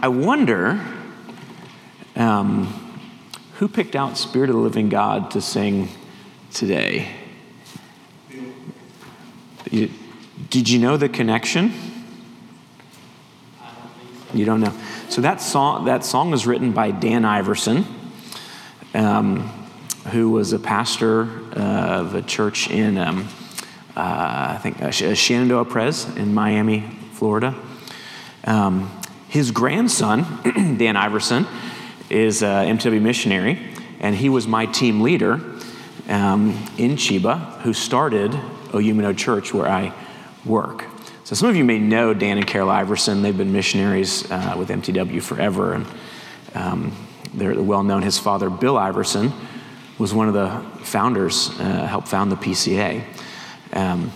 I wonder um, who picked out Spirit of the Living God to sing today? Did you know the connection? You don't know. So that song, that song was written by Dan Iverson, um, who was a pastor of a church in, um, uh, I think, uh, Shenandoah Pres in Miami, Florida. Um, his grandson, Dan Iverson, is an MTW missionary, and he was my team leader um, in Chiba, who started Oyumino Church, where I work. So some of you may know Dan and Carol Iverson. They've been missionaries uh, with MTW forever, and um, they're well known. His father, Bill Iverson, was one of the founders, uh, helped found the PCA. Um,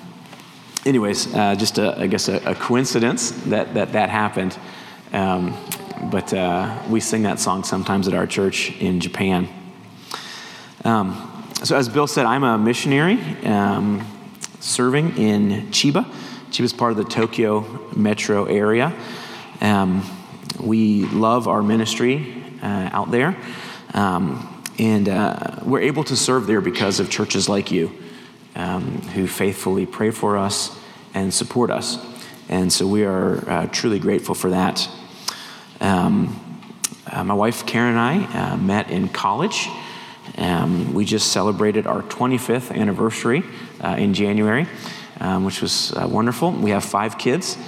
anyways, uh, just a, I guess a, a, coincidence that that, that happened. Um, but uh, we sing that song sometimes at our church in Japan. Um, so, as Bill said, I'm a missionary um, serving in Chiba. Chiba is part of the Tokyo metro area. Um, we love our ministry uh, out there, um, and uh, we're able to serve there because of churches like you um, who faithfully pray for us and support us. And so we are uh, truly grateful for that. Um, uh, my wife Karen and I uh, met in college. Um, we just celebrated our 25th anniversary uh, in January, um, which was uh, wonderful. We have five kids.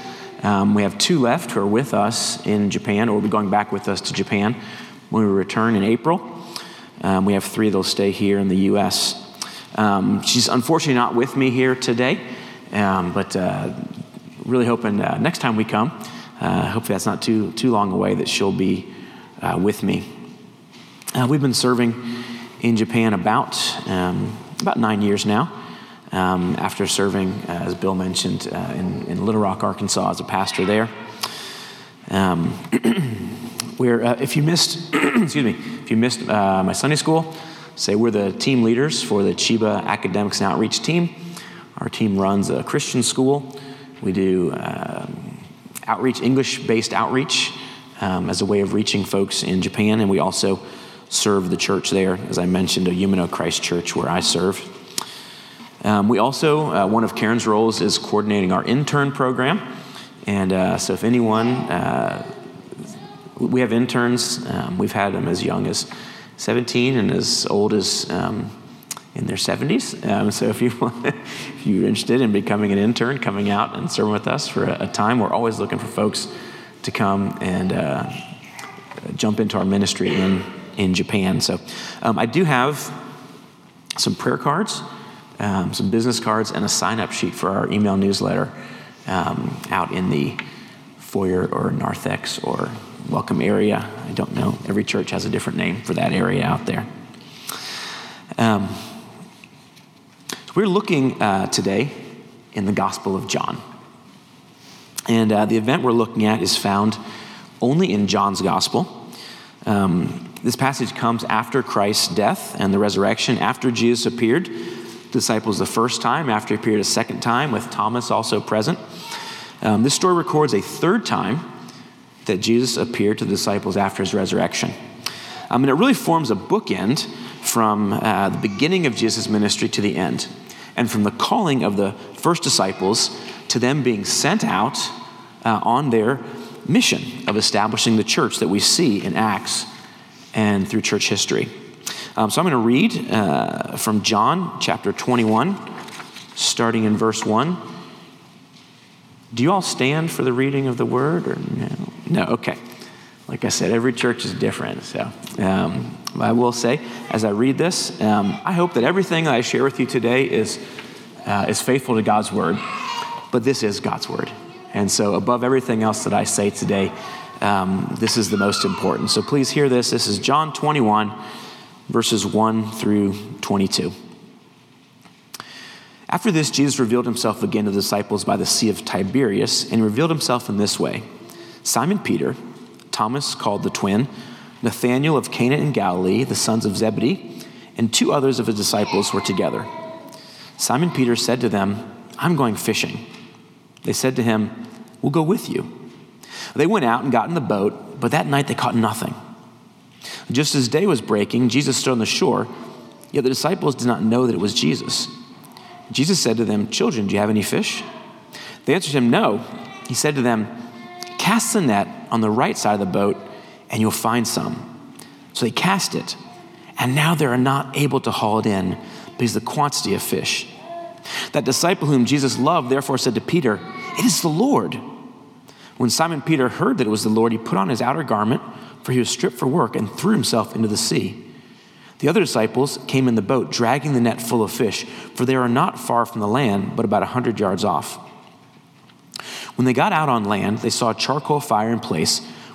Um, we have two left who are with us in Japan, or will be going back with us to Japan when we return in April. Um, we have three that'll stay here in the U.S. Um, she's unfortunately not with me here today, but uh, really hoping uh, next time we come, uh, hopefully that's not too, too long away, that she'll be uh, with me. Uh, we've been serving in Japan about, um, about nine years now. Um, after serving, uh, as Bill mentioned, in, in, Little Rock, Arkansas, as a pastor there. Um, where, if you missed, excuse me, if you missed my Sunday school, say we're the team leaders for the Chiba Academics and Outreach team. Our team runs a Christian school. We do um, outreach, English based outreach, um, as a way of reaching folks in Japan. And we also serve the church there, as I mentioned, Oyumino Christ Church, where I serve. Um, we also, uh, one of Karen's roles is coordinating our intern program. And uh, so, if anyone, uh, we have interns, um, we've had them as young as 17 and as old as um, in their 70s. Um, so if, you if you're interested in becoming an intern, coming out and serving with us for a, a time, we're always looking for folks to come and uh, jump into our ministry in, in Japan. So um, I do have some prayer cards, um, some business cards, and a sign up sheet for our email newsletter um, out in the foyer or narthex or welcome area. I don't know. Every church has a different name for that area out there. Um, we're looking uh, today in the Gospel of John. And uh, the event we're looking at is found only in John's Gospel. Um, this passage comes after Christ's death and the resurrection, after Jesus appeared disciples the first time, after he appeared a second time, with Thomas also present. Um, this story records a third time that Jesus appeared to the disciples after his resurrection. Um, and it really forms a bookend from uh, the beginning of Jesus' ministry to the end and from the calling of the first disciples to them being sent out uh, on their mission of establishing the church that we see in Acts and through church history. Um, so I'm going to read uh, from John chapter 21, starting in verse 1. Do you all stand for the reading of the word or no? No, okay. Like I said, every church is different. So um, I will say, as I read this, um, I hope that everything I share with you today is, uh, is faithful to God's word. But this is God's word. And so, above everything else that I say today, um, this is the most important. So please hear this. This is John 21, verses 1 through 22. After this, Jesus revealed himself again to the disciples by the Sea of Tiberias, and revealed himself in this way Simon Peter, Thomas called the twin, Nathanael of Cana in Galilee, the sons of Zebedee, and two others of his disciples were together. Simon Peter said to them, I'm going fishing. They said to him, We'll go with you. They went out and got in the boat, but that night they caught nothing. Just as day was breaking, Jesus stood on the shore, yet the disciples did not know that it was Jesus. Jesus said to them, Children, do you have any fish? They answered him, No. He said to them, Cast the net on the right side of the boat, and you'll find some. So they cast it, and now they are not able to haul it in because of the quantity of fish. That disciple whom Jesus loved therefore said to Peter, It is the Lord. When Simon Peter heard that it was the Lord, he put on his outer garment, for he was stripped for work, and threw himself into the sea. The other disciples came in the boat, dragging the net full of fish, for they were not far from the land, but about a hundred yards off. When they got out on land, they saw a charcoal fire in place,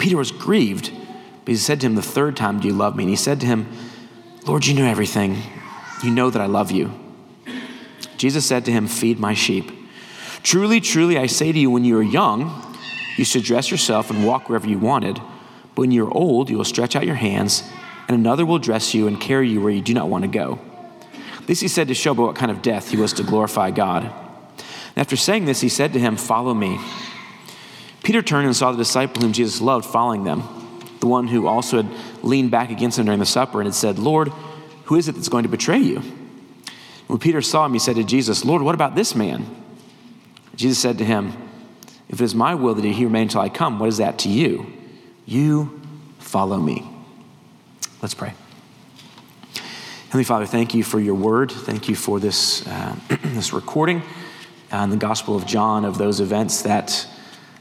Peter was grieved, but he said to him the third time, Do you love me? And he said to him, Lord, you know everything. You know that I love you. Jesus said to him, Feed my sheep. Truly, truly, I say to you, when you are young, you should dress yourself and walk wherever you wanted. But when you're old, you will stretch out your hands, and another will dress you and carry you where you do not want to go. This he said to show by what kind of death he was to glorify God. And after saying this, he said to him, Follow me. Peter turned and saw the disciple whom Jesus loved following them, the one who also had leaned back against him during the supper and had said, Lord, who is it that's going to betray you? When Peter saw him, he said to Jesus, Lord, what about this man? Jesus said to him, If it is my will that he remain until I come, what is that to you? You follow me. Let's pray. Heavenly Father, thank you for your word. Thank you for this, uh, this recording and the Gospel of John of those events that,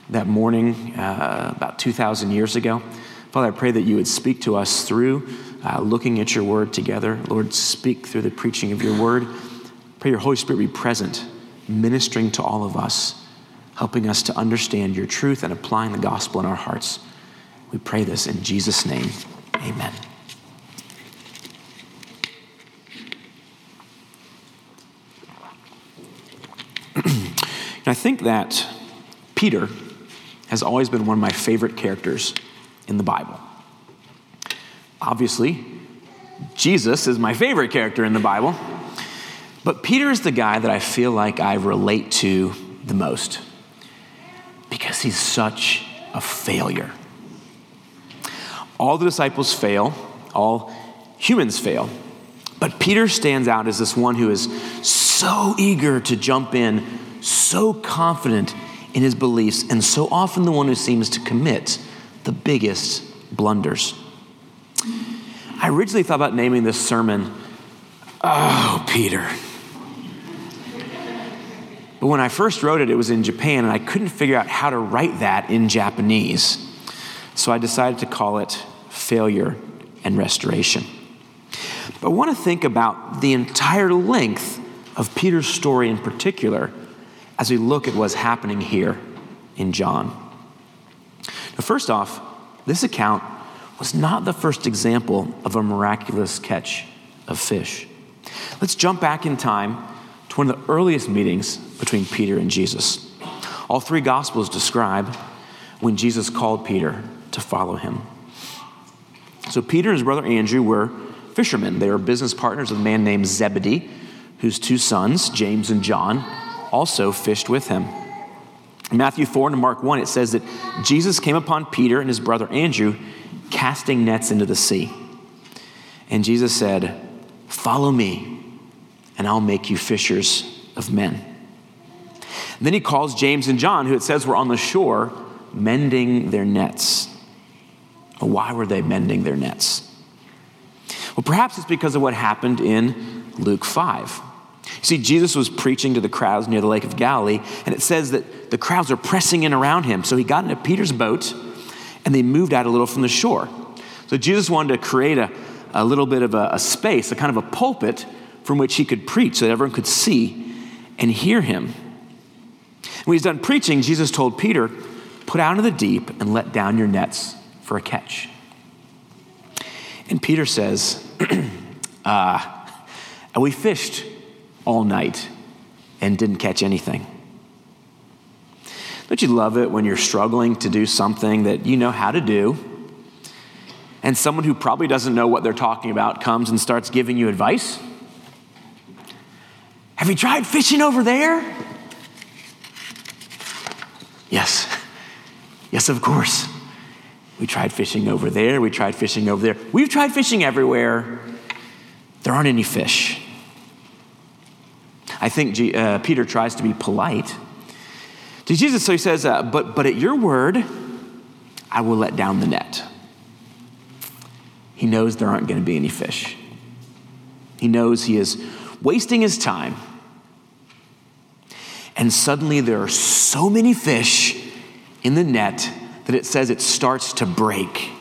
that morning uh, about 2,000 years ago. Father, I pray that you would speak to us through uh, looking at your word together. Lord, speak through the preaching of your word. Pray your Holy Spirit be present, ministering to all of us, helping us to understand your truth and applying the gospel in our hearts. We pray this in Jesus' name. Amen. I think that Peter has always been one of my favorite characters in the Bible. Obviously, Jesus is my favorite character in the Bible, but Peter is the guy that I feel like I relate to the most because he's such a failure. All the disciples fail, all humans fail, but Peter stands out as this one who is so eager to jump in, so confident in his beliefs, and so often the one who seems to commit the biggest blunders. I originally thought about naming this sermon, Oh, Peter. But when I first wrote it, it was in Japan, and I couldn't figure out how to write that in Japanese. So I decided to call it Failure and Restoration. But I want to think about the entire length of Peter's story in particular as we look at what's happening here in John. Now, first off, this account was not the first example of a miraculous catch of fish. Let's jump back in time to one of the earliest meetings between Peter and Jesus. All three Gospels describe when Jesus called Peter to follow him. So, Peter and his brother Andrew were fishermen. They were business partners of a man named Zebedee, whose two sons, James and John, also fished with him. In Matthew 4 and Mark 1, it says that Jesus came upon Peter and his brother Andrew casting nets into the sea. And Jesus said, Follow me, and I'll make you fishers of men. And then he calls James and John, who it says were on the shore mending their nets. Why were they mending their nets? Well, perhaps it's because of what happened in Luke 5. See, Jesus was preaching to the crowds near the Lake of Galilee, and it says that the crowds are pressing in around him. So he got into Peter's boat, and they moved out a little from the shore. So Jesus wanted to create a, a little bit of a, a space, a kind of a pulpit from which he could preach so that everyone could see and hear him. When he's done preaching, Jesus told Peter, Put out into the deep and let down your nets for a catch. And Peter says, uh, We fished all night and didn't catch anything. Don't you love it when you're struggling to do something that you know how to do, and someone who probably doesn't know what they're talking about comes and starts giving you advice? Have you tried fishing over there? Yes. Yes, of course. We tried fishing over there. We tried fishing over there. We've tried fishing everywhere. There aren't any fish. I think G, uh, Peter tries to be polite to Jesus, so he says, uh, but, but at your word, I will let down the net. He knows there aren't going to be any fish. He knows he is wasting his time and suddenly there are so many fish in the net that it says it starts to break,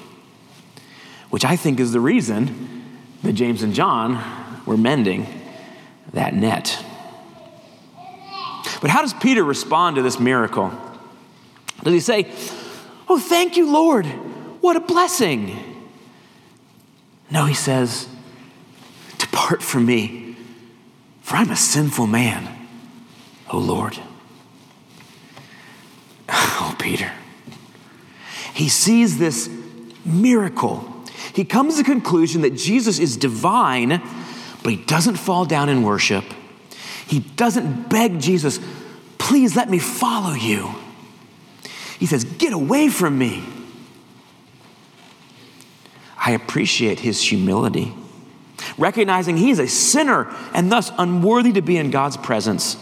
which I think is the reason that James and John were mending that net. But how does Peter respond to this miracle? Does he say, Oh, thank you, Lord, what a blessing? No, he says, Depart from me, for I'm a sinful man. Oh Lord. Oh, Peter. He sees this miracle. He comes to the conclusion that Jesus is divine, but he doesn't fall down in worship. He doesn't beg Jesus, please let me follow you. He says, Get away from me. I appreciate his humility, recognizing he is a sinner and thus unworthy to be in God's presence.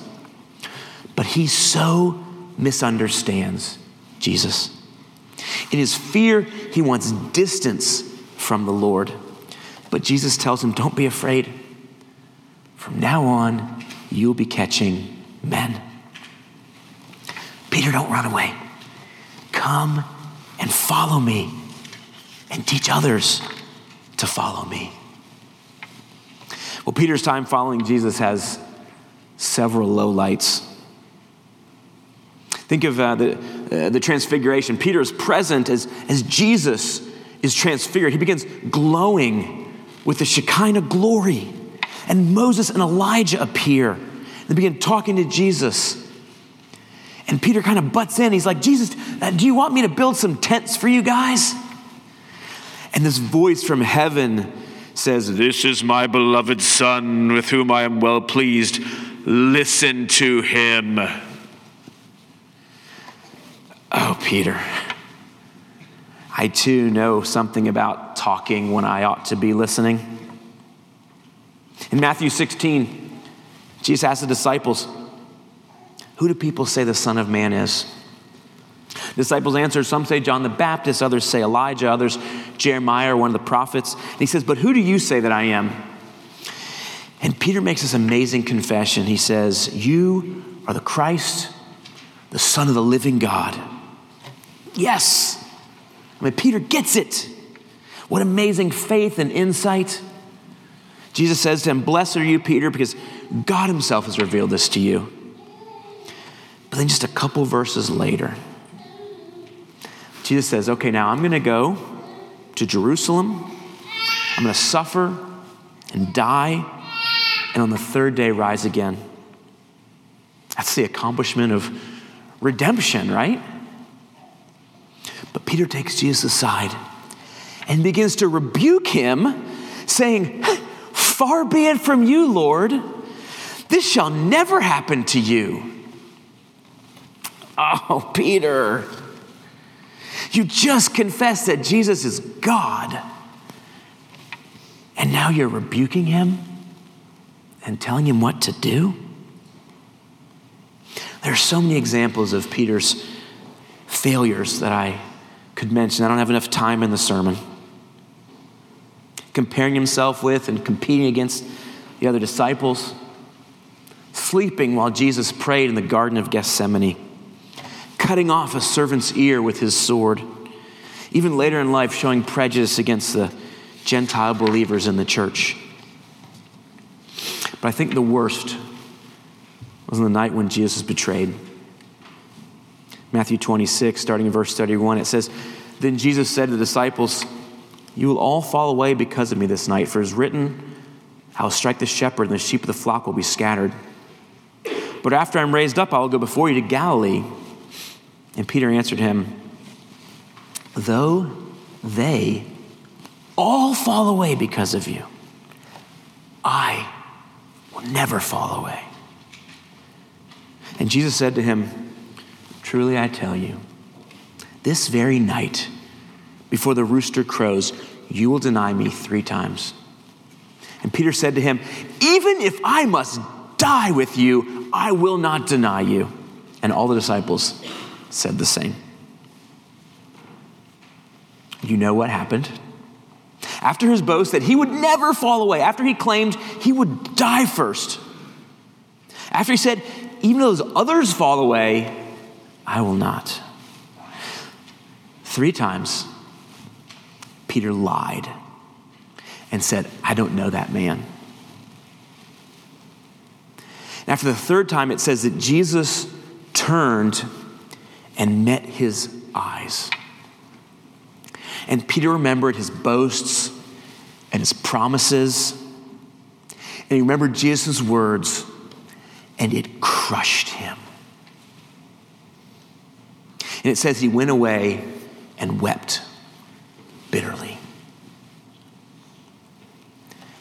But he so misunderstands Jesus. In his fear, he wants distance from the Lord. But Jesus tells him, Don't be afraid. From now on, you'll be catching men. Peter, don't run away. Come and follow me and teach others to follow me. Well, Peter's time following Jesus has several lowlights. Think of uh, the, uh, the transfiguration. Peter is present as, as Jesus is transfigured. He begins glowing with the Shekinah glory. And Moses and Elijah appear. They begin talking to Jesus. And Peter kind of butts in. He's like, Jesus, uh, do you want me to build some tents for you guys? And this voice from heaven says, This is my beloved Son with whom I am well pleased. Listen to him. Oh, Peter, I too know something about talking when I ought to be listening. In Matthew 16, Jesus asked the disciples, Who do people say the Son of Man is? disciples answered, Some say John the Baptist, others say Elijah, others Jeremiah or one of the prophets. And he says, But who do you say that I am? And Peter makes this amazing confession. He says, You are the Christ, the Son of the living God. Yes. I mean, Peter gets it. What amazing faith and insight. Jesus says to him, Blessed are you, Peter, because God Himself has revealed this to you. But then just a couple verses later, Jesus says, Okay, now I'm going to go to Jerusalem. I'm going to suffer and die, and on the third day rise again. That's the accomplishment of redemption, right? But Peter takes Jesus aside and begins to rebuke him, saying, Far be it from you, Lord. This shall never happen to you. Oh, Peter, you just confessed that Jesus is God. And now you're rebuking him and telling him what to do? There are so many examples of Peter's failures that I could mention. I don't have enough time in the sermon. Comparing himself with and competing against the other disciples, sleeping while Jesus prayed in the Garden of Gethsemane, cutting off a servant's ear with his sword, even later in life, showing prejudice against the Gentile believers in the church. But I think the worst was on the night when Jesus was betrayed. Matthew 26, starting in verse 31, it says, Then Jesus said to the disciples, You will all fall away because of me this night, for it is written, I will strike the shepherd, and the sheep of the flock will be scattered. But after I'm raised up, I will go before you to Galilee. And Peter answered him, Though they all fall away because of you, I will never fall away. And Jesus said to him, Truly I tell you, this very night, before the rooster crows, you will deny me three times. And Peter said to him, Even if I must die with you, I will not deny you. And all the disciples said the same. You know what happened? After his boast that he would never fall away, after he claimed he would die first, after he said, Even though those others fall away, I will not. Three times, Peter lied and said, I don't know that man. And after the third time, it says that Jesus turned and met his eyes. And Peter remembered his boasts and his promises. And he remembered Jesus' words, and it crushed him. And it says he went away and wept bitterly.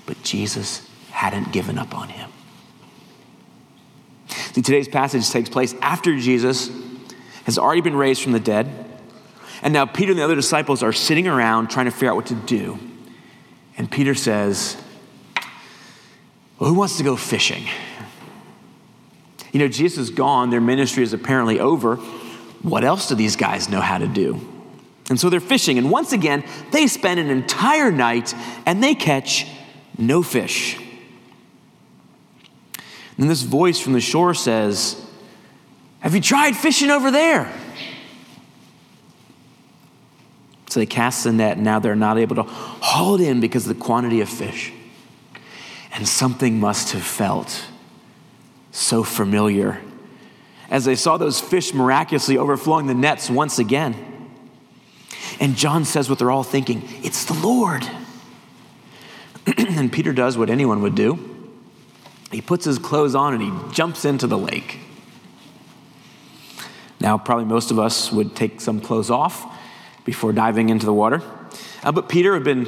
But Jesus hadn't given up on him. See, today's passage takes place after Jesus has already been raised from the dead. And now Peter and the other disciples are sitting around trying to figure out what to do. And Peter says, Well, who wants to go fishing? You know, Jesus is gone, their ministry is apparently over. What else do these guys know how to do? And so they're fishing, and once again, they spend an entire night and they catch no fish. And this voice from the shore says, Have you tried fishing over there? So they cast the net, and now they're not able to haul it in because of the quantity of fish. And something must have felt so familiar as they saw those fish miraculously overflowing the nets once again. And John says what they're all thinking it's the Lord. and Peter does what anyone would do he puts his clothes on and he jumps into the lake. Now, probably most of us would take some clothes off before diving into the water. Uh, but Peter had been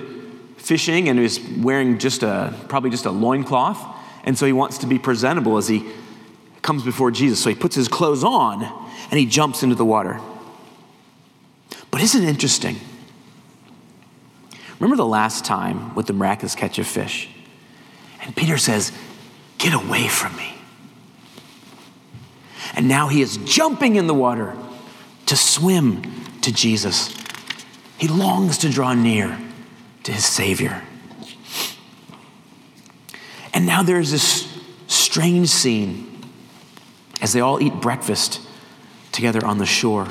fishing and he was wearing just a, probably just a loincloth. And so he wants to be presentable as he comes before Jesus. So he puts his clothes on and he jumps into the water. But isn't it interesting? Remember the last time with the miraculous catch of fish? And Peter says, Get away from me. And now he is jumping in the water to swim to Jesus. He longs to draw near to his Savior. And now there's this strange scene as they all eat breakfast together on the shore.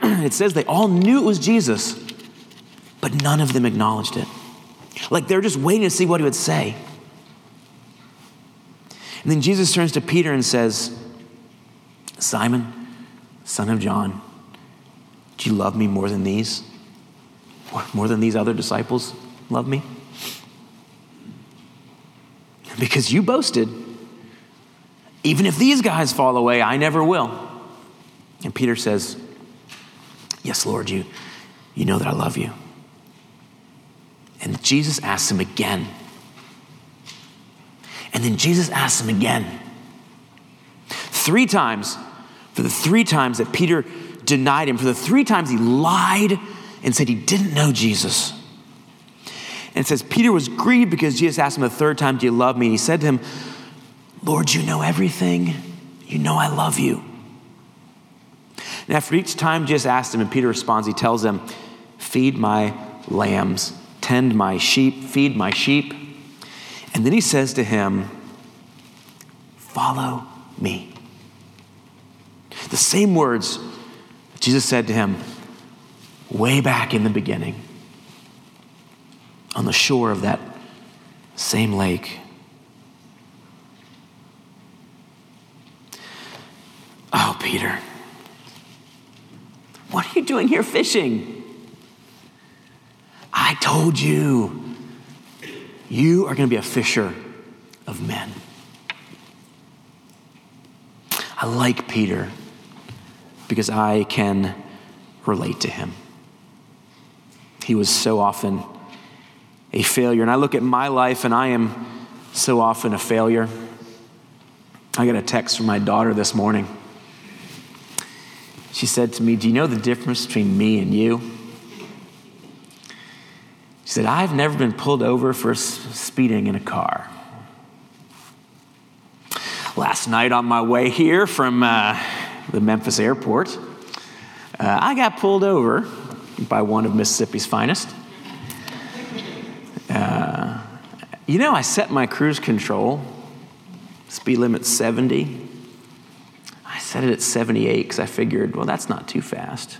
it says they all knew it was Jesus, but none of them acknowledged it. Like they're just waiting to see what he would say. And then Jesus turns to Peter and says, Simon, son of John, do you love me more than these? More than these other disciples love me? Because you boasted, even if these guys fall away, I never will. And Peter says, Yes, Lord, you, you know that I love you. And Jesus asks him again. And then Jesus asks him again. Three times, for the three times that Peter denied him, for the three times he lied and said he didn't know Jesus. And it says, Peter was grieved because Jesus asked him a third time, Do you love me? And he said to him, Lord, you know everything. You know I love you. And after each time Jesus asked him, and Peter responds, he tells him, Feed my lambs, tend my sheep, feed my sheep. And then he says to him, Follow me. The same words Jesus said to him way back in the beginning on the shore of that same lake. Oh, Peter, what are you doing here fishing? I told you, you are going to be a fisher of men. I like Peter because I can relate to him. He was so often a failure. And I look at my life and I am so often a failure. I got a text from my daughter this morning. She said to me, Do you know the difference between me and you? She said, I've never been pulled over for speeding in a car. Last night on my way here from uh, the Memphis airport, uh, I got pulled over by one of Mississippi's finest. Uh, you know, I set my cruise control, speed limit 70. Set it at 78 because I figured, well, that's not too fast.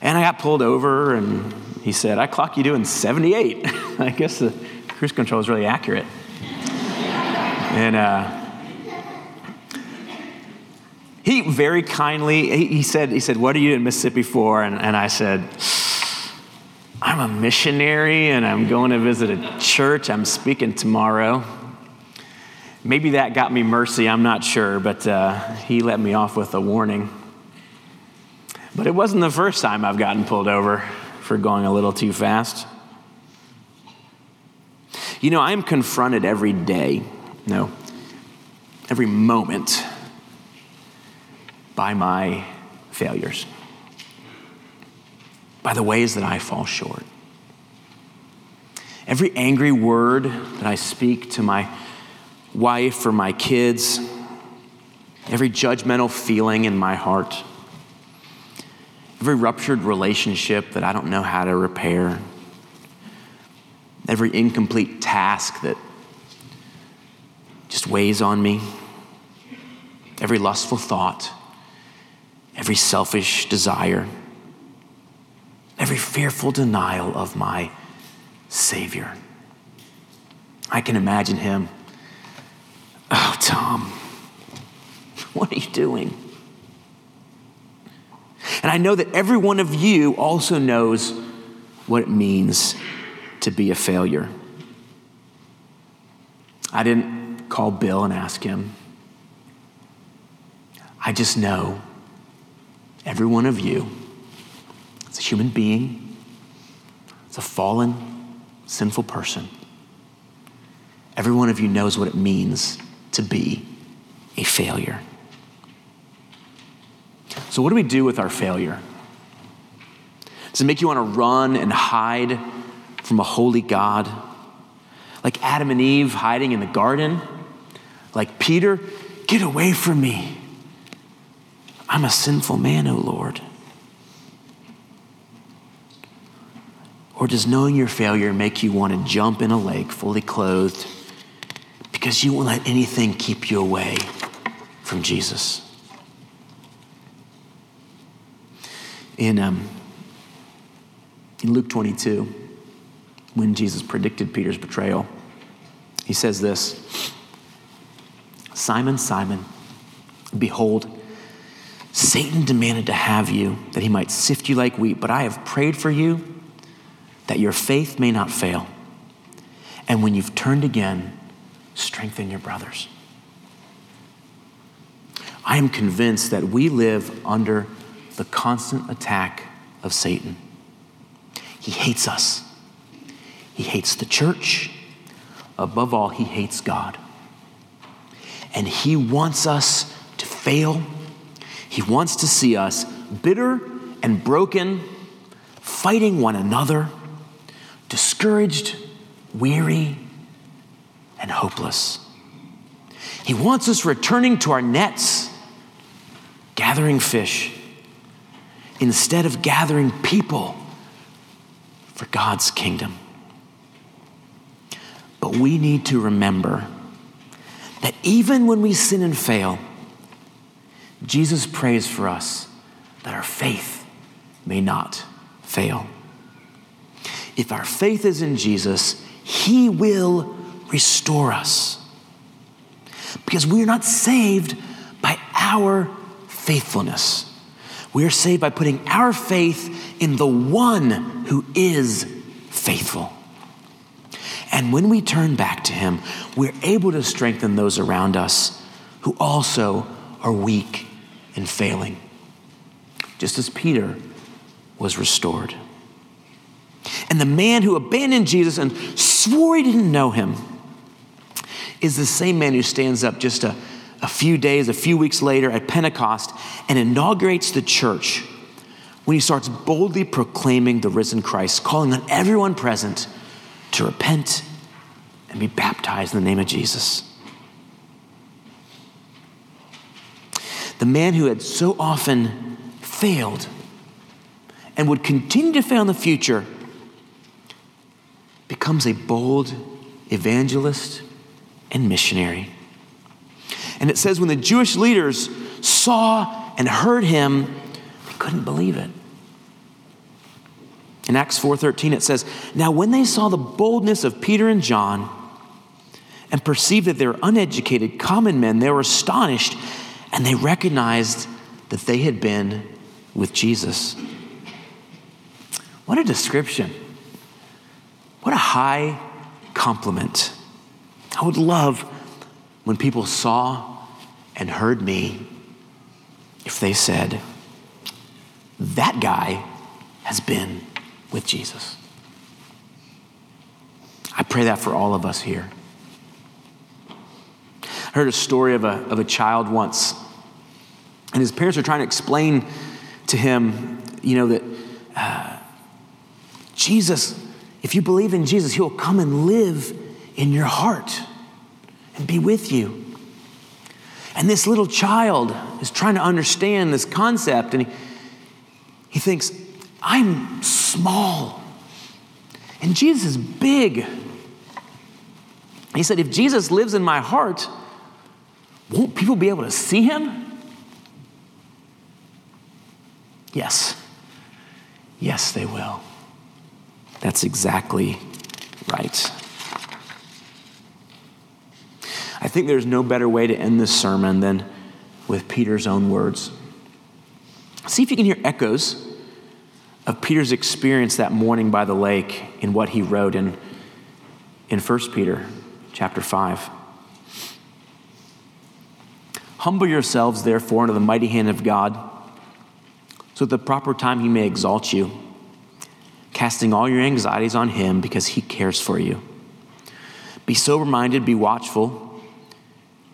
And I got pulled over, and he said, I clock you doing 78. I guess the cruise control is really accurate. and uh, he very kindly, he, he, said, he said, what are you in Mississippi for? And, and I said, I'm a missionary and I'm going to visit a church. I'm speaking tomorrow. Maybe that got me mercy, I'm not sure, but uh, he let me off with a warning. But it wasn't the first time I've gotten pulled over for going a little too fast. You know, I'm confronted every day, no, every moment by my failures by the ways that I fall short. Every angry word that I speak to my wife or my kids, every judgmental feeling in my heart, every ruptured relationship that I don't know how to repair, every incomplete task that just weighs on me, every lustful thought, every selfish desire every fearful denial of my Savior. I can imagine him. Oh, Tom, what are you doing? And I know that every one of you also knows what it means to be a failure. I didn't call Bill and ask him. I just know every one of you it's a human being, it's a fallen, sinful person. Every one of you knows what it means to be a failure. So, what do we do with our failure? Does it make you want to run and hide from a holy God? Like Adam and Eve hiding in the garden? Like Peter, get away from me. I'm a sinful man, O Lord. Or does knowing your failure make you want to jump in a lake fully clothed because you won't let anything keep you away from Jesus? In, um, in Luke 22, when Jesus predicted Peter's betrayal, he says this Simon, Simon, behold, Satan demanded to have you that he might sift you like wheat, but I have prayed for you that your faith may not fail. And when you've turned again, strengthen your brothers. I am convinced that we live under the constant attack of Satan. He hates us, he hates the church. Above all, he hates God. And he wants us to fail. He wants to see us bitter and broken, fighting one another discouraged, weary, and hopeless. He wants us returning to our nets, gathering fish instead of gathering people for God's kingdom. But we need to remember that even when we sin and fail, Jesus prays for us that our faith may not fail. If our faith is in Jesus, He will restore us. Because we are not saved by our faithfulness. We are saved by putting our faith in the one who is faithful. And when we turn back to Him, we're able to strengthen those around us who also are weak and failing, just as Peter was restored. And the man who abandoned Jesus and swore he didn't know him is the same man who stands up just a, a few days, a few weeks later at Pentecost and inaugurates the church when he starts boldly proclaiming the risen Christ, calling on everyone present to repent and be baptized in the name of Jesus. The man who had so often failed and would continue to fail in the future becomes a bold evangelist and missionary. And it says when the Jewish leaders saw and heard him, they couldn't believe it. In Acts 4:13 it says, "Now when they saw the boldness of Peter and John and perceived that they were uneducated common men, they were astonished and they recognized that they had been with Jesus." What a description. What a high compliment. I would love when people saw and heard me if they said, that guy has been with Jesus. I pray that for all of us here. I heard a story of a, of a child once, and his parents were trying to explain to him, you know, that uh, Jesus if you believe in Jesus, He'll come and live in your heart and be with you. And this little child is trying to understand this concept, and he, he thinks, I'm small, and Jesus is big. He said, If Jesus lives in my heart, won't people be able to see him? Yes. Yes, they will. That's exactly right. I think there's no better way to end this sermon than with Peter's own words. See if you can hear echoes of Peter's experience that morning by the lake in what he wrote in, in 1 Peter chapter 5. Humble yourselves, therefore, under the mighty hand of God, so at the proper time he may exalt you casting all your anxieties on Him because He cares for you. Be sober minded, be watchful.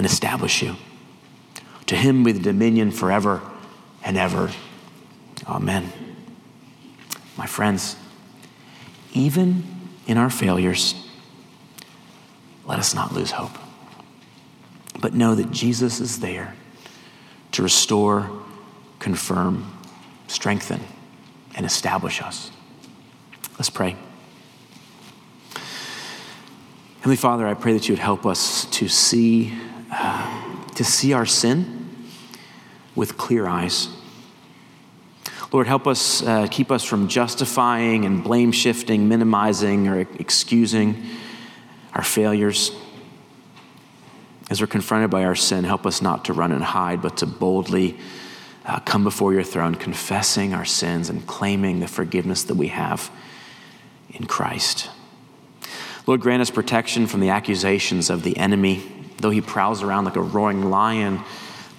and establish you. To him the dominion forever and ever. Amen. My friends, even in our failures, let us not lose hope, but know that Jesus is there to restore, confirm, strengthen, and establish us. Let's pray. Heavenly Father, I pray that you would help us to see, uh, to see our sin with clear eyes. Lord, help us, uh, keep us from justifying and blame shifting, minimizing, or excusing our failures. As we're confronted by our sin, help us not to run and hide, but to boldly uh, come before your throne, confessing our sins and claiming the forgiveness that we have in Christ. Lord, grant us protection from the accusations of the enemy. Though he prowls around like a roaring lion,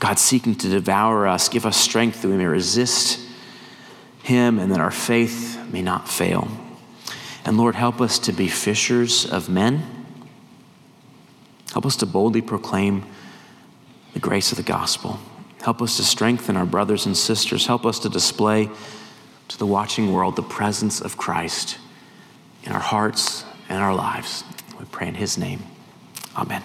God seeking to devour us, give us strength that we may resist Him and that our faith may not fail. And Lord, help us to be fishers of men. Help us to boldly proclaim the grace of the gospel. Help us to strengthen our brothers and sisters. Help us to display to the watching world the presence of Christ in our hearts and our lives. We pray in His name. Amen.